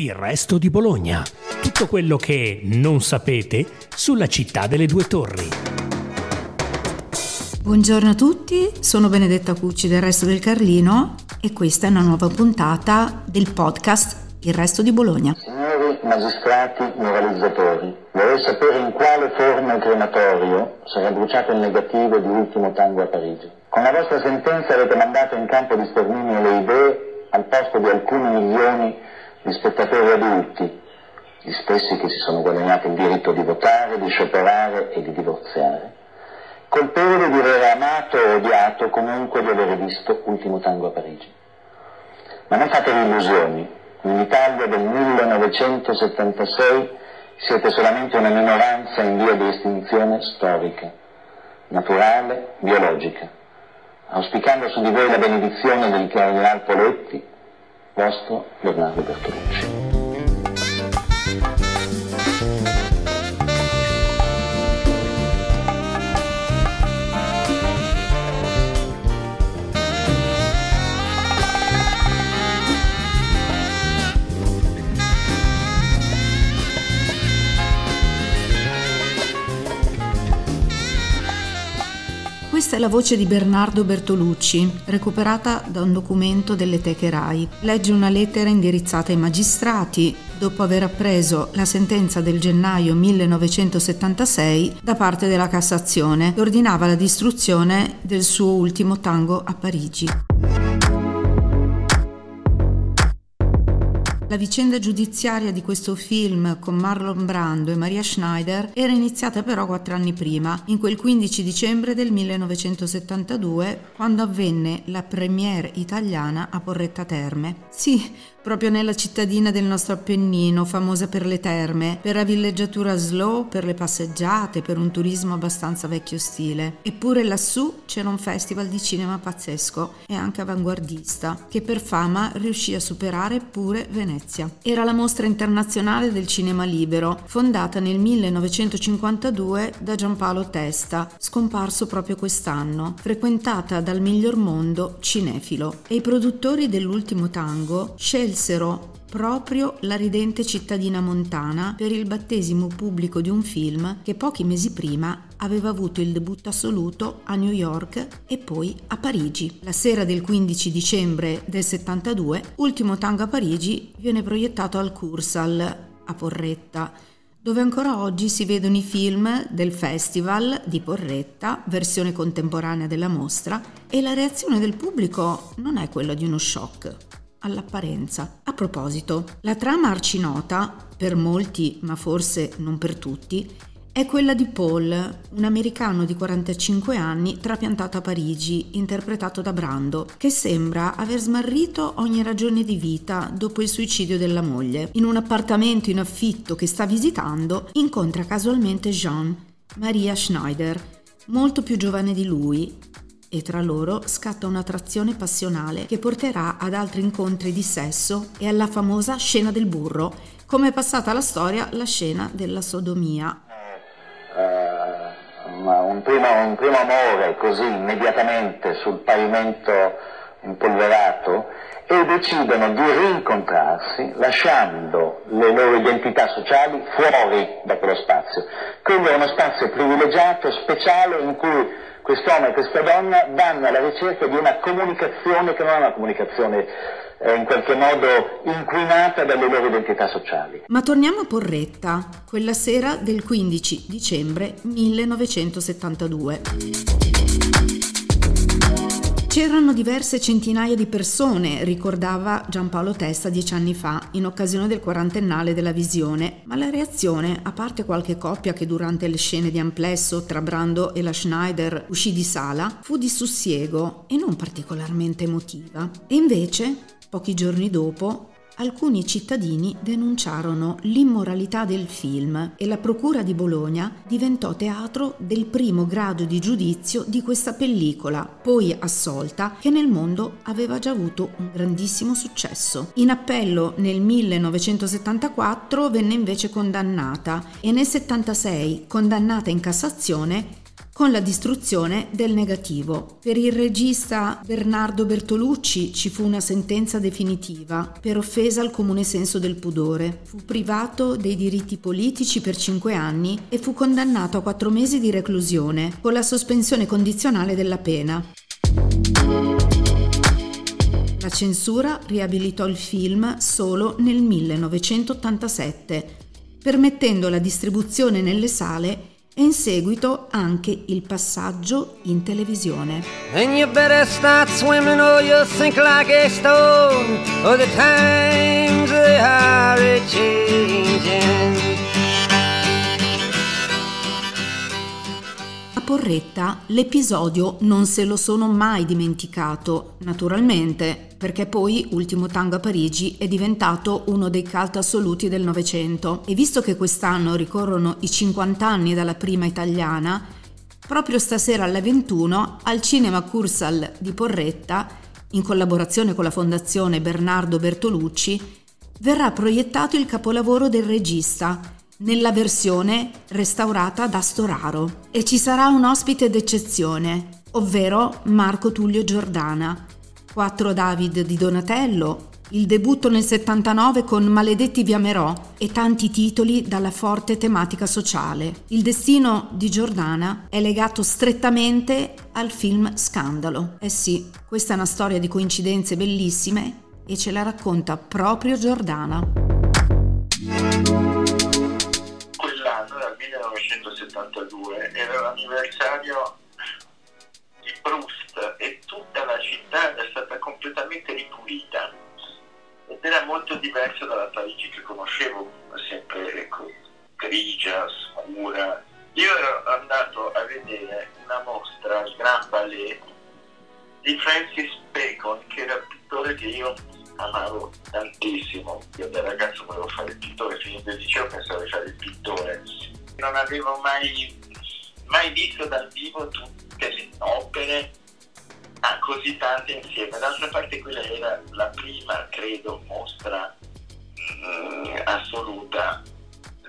Il resto di Bologna. Tutto quello che non sapete sulla città delle due torri. Buongiorno a tutti, sono Benedetta Cucci del Resto del Carlino e questa è una nuova puntata del podcast Il Resto di Bologna. Signori magistrati moralizzatori, vorrei sapere in quale forma il crematorio sarà bruciato il negativo di Ultimo Tango a Parigi. Con la vostra sentenza avete mandato in campo di sterminio le idee al posto di alcuni milioni di spettatori adulti, gli stessi che si sono guadagnati il diritto di votare, di scioperare e di divorziare, colpevoli di aver amato o odiato comunque di aver visto Ultimo Tango a Parigi. Ma non fatevi illusioni, in Italia del 1976 siete solamente una minoranza in via di estinzione storica, naturale, biologica, auspicando su di voi la benedizione del cardinal Poletti, vostro Bernardo Bertolucci. Questa è la voce di Bernardo Bertolucci, recuperata da un documento delle teche RAI. Legge una lettera indirizzata ai magistrati dopo aver appreso la sentenza del gennaio 1976 da parte della Cassazione che ordinava la distruzione del suo ultimo tango a Parigi. La vicenda giudiziaria di questo film con Marlon Brando e Maria Schneider era iniziata però quattro anni prima, in quel 15 dicembre del 1972, quando avvenne la premiere italiana a Porretta Terme. Sì, proprio nella cittadina del nostro Appennino, famosa per le terme, per la villeggiatura slow, per le passeggiate, per un turismo abbastanza vecchio stile. Eppure lassù c'era un festival di cinema pazzesco e anche avanguardista, che per fama riuscì a superare pure Venezia. Era la mostra internazionale del cinema libero, fondata nel 1952 da Giampaolo Testa, scomparso proprio quest'anno, frequentata dal miglior mondo cinefilo. E i produttori dell'ultimo tango scelsero scelsero proprio la ridente cittadina montana per il battesimo pubblico di un film che pochi mesi prima aveva avuto il debutto assoluto a New York e poi a Parigi. La sera del 15 dicembre del 72, Ultimo Tango a Parigi viene proiettato al Cursal a Porretta dove ancora oggi si vedono i film del festival di Porretta, versione contemporanea della mostra, e la reazione del pubblico non è quella di uno shock, all'apparenza. A proposito, la trama arcinota, per molti ma forse non per tutti, è quella di Paul, un americano di 45 anni trapiantato a Parigi, interpretato da Brando, che sembra aver smarrito ogni ragione di vita dopo il suicidio della moglie. In un appartamento in affitto che sta visitando, incontra casualmente Jean, Maria Schneider, molto più giovane di lui, e tra loro scatta un'attrazione passionale che porterà ad altri incontri di sesso e alla famosa scena del burro, come è passata alla storia la scena della sodomia. Uh, un, primo, un primo amore così immediatamente sul pavimento impolverato e decidono di rincontrarsi lasciando le loro identità sociali fuori da quello spazio. Quindi è uno spazio privilegiato, speciale, in cui quest'uomo e questa donna vanno alla ricerca di una comunicazione che non è una comunicazione eh, in qualche modo inquinata dalle loro identità sociali. Ma torniamo a Porretta, quella sera del 15 dicembre 1972. C'erano diverse centinaia di persone, ricordava Giampaolo Testa dieci anni fa, in occasione del quarantennale della visione, ma la reazione, a parte qualche coppia che durante le scene di amplesso tra Brando e la Schneider uscì di sala, fu di sussiego e non particolarmente emotiva. E invece, pochi giorni dopo, alcuni cittadini denunciarono l'immoralità del film e la Procura di Bologna diventò teatro del primo grado di giudizio di questa pellicola, poi assolta, che nel mondo aveva già avuto un grandissimo successo. In appello nel 1974 venne invece condannata e nel 1976, condannata in Cassazione, con la distruzione del negativo. Per il regista Bernardo Bertolucci ci fu una sentenza definitiva per offesa al comune senso del pudore. Fu privato dei diritti politici per cinque anni e fu condannato a quattro mesi di reclusione con la sospensione condizionale della pena. La censura riabilitò il film solo nel 1987, permettendo la distribuzione nelle sale e in seguito anche il passaggio in televisione. And you better start swimming or you'll sink like a stone, or the times they are changing. Porretta l'episodio non se lo sono mai dimenticato, naturalmente, perché poi Ultimo Tango a Parigi è diventato uno dei cult assoluti del Novecento. E visto che quest'anno ricorrono i 50 anni dalla prima italiana, proprio stasera alle 21 al Cinema Cursal di Porretta, in collaborazione con la Fondazione Bernardo Bertolucci, verrà proiettato il capolavoro del regista nella versione restaurata da Storaro e ci sarà un ospite d'eccezione, ovvero Marco Tullio Giordana, 4 David di Donatello, il debutto nel 79 con Maledetti vi amerò e tanti titoli dalla forte tematica sociale. Il destino di Giordana è legato strettamente al film Scandalo. Eh sì, questa è una storia di coincidenze bellissime e ce la racconta proprio Giordana. 1972, era l'anniversario di Proust e tutta la città era stata completamente ripulita ed era molto diversa dalla Parigi che conoscevo, sempre ecco, grigia, scura. Io ero andato a vedere una mostra al Grand Palais di Francis Bacon, che era un pittore che io amavo tantissimo. Io da ragazzo volevo fare il pittore, finito il liceo pensavo di fare il pittore. Non avevo mai, mai visto dal vivo tutte le opere ah, così tante insieme. D'altra parte quella era la prima, credo, mostra mh, mm, assoluta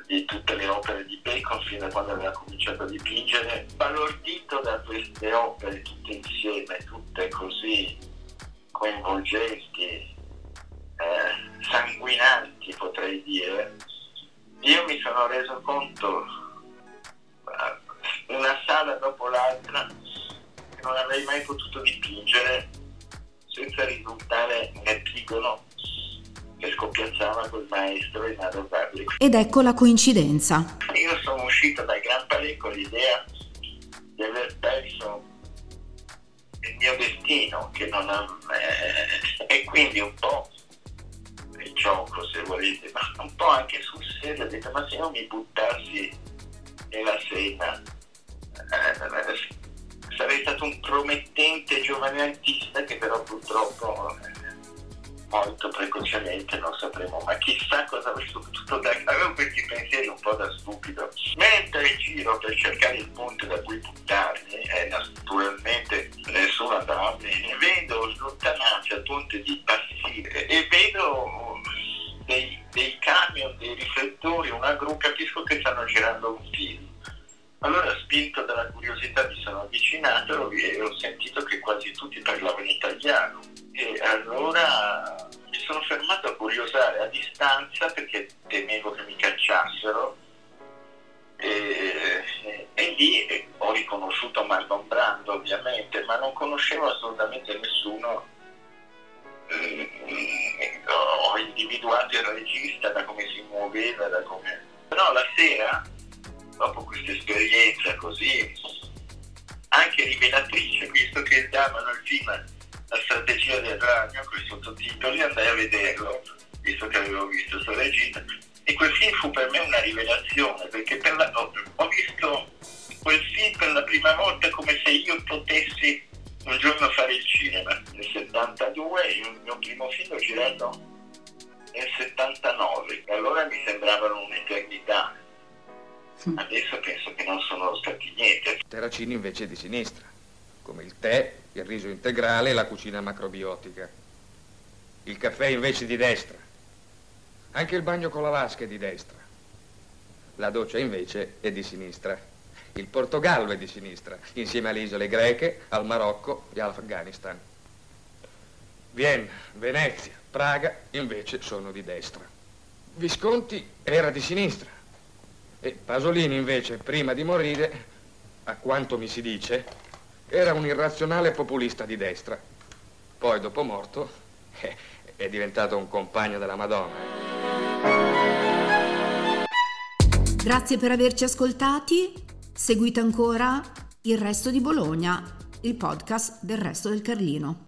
di tutte le opere di Bacon fino a quando aveva cominciato a dipingere, balordito da queste opere tutte insieme, tutte così coinvolgenti, eh, sanguinanti potrei dire, io mi sono reso conto avrei mai potuto dipingere senza risultare un epigono che scoppiazzava quel maestro inarrivabile. Ed ecco la coincidenza. Io sono uscito dal Gran Palais con l'idea di aver perso il mio destino, che non ha, eh, e quindi un po' il gioco se volete, ma un po' anche sul serio ho detto ma se io mi buttassi nella sena eh, sarei stato un promettente giovane artista che però purtroppo eh, molto precocemente non sapremo ma chissà cosa avrei potuto dare avevo questi pensieri un po' da stupido. Mentre giro per cercare il punto da cui buttarmi e naturalmente nessuno andava bene vedo slontanarsi al ponte di Passire e vedo dei, dei camion, dei riflettori, una gru, capisco che stanno girando un spinto dalla curiosità, mi sono avvicinato e ho sentito che quasi tutti parlavano italiano. E allora mi sono fermato a curiosare a distanza perché temevo che mi cacciassero. E, e, lì ho riconosciuto Marlon Brando, ovviamente, ma non conoscevo assolutamente nessuno. Mm, ho individuato il regista da come si muoveva, da come... Però la sera dopo questa esperienza così anche rivelatrice, visto che davano il film La strategia del ragno con i sottotitoli, andai a vederlo, visto che avevo visto questo regista, e quel film fu per me una rivelazione, perché la, ho, ho visto quel film per la prima volta come se io potessi un giorno fare il cinema. Nel 72 il mio primo film l'ho girato nel 79, e allora mi sembravano un'eternità Adesso penso che non sono stati niente. Terracini invece di sinistra, come il tè, il riso integrale e la cucina macrobiotica. Il caffè invece di destra. Anche il bagno con la vasca è di destra. La doccia invece è di sinistra. Il Portogallo è di sinistra, insieme alle isole greche, al Marocco e all'Afghanistan. Vienna, Venezia, Praga invece sono di destra. Visconti era di sinistra e Pasolini invece, prima di morire, a quanto mi si dice, era un irrazionale populista di destra. Poi, dopo morto, è diventato un compagno della Madonna. Grazie per averci ascoltati. Seguite ancora Il Resto di Bologna, il podcast del Resto del Carlino.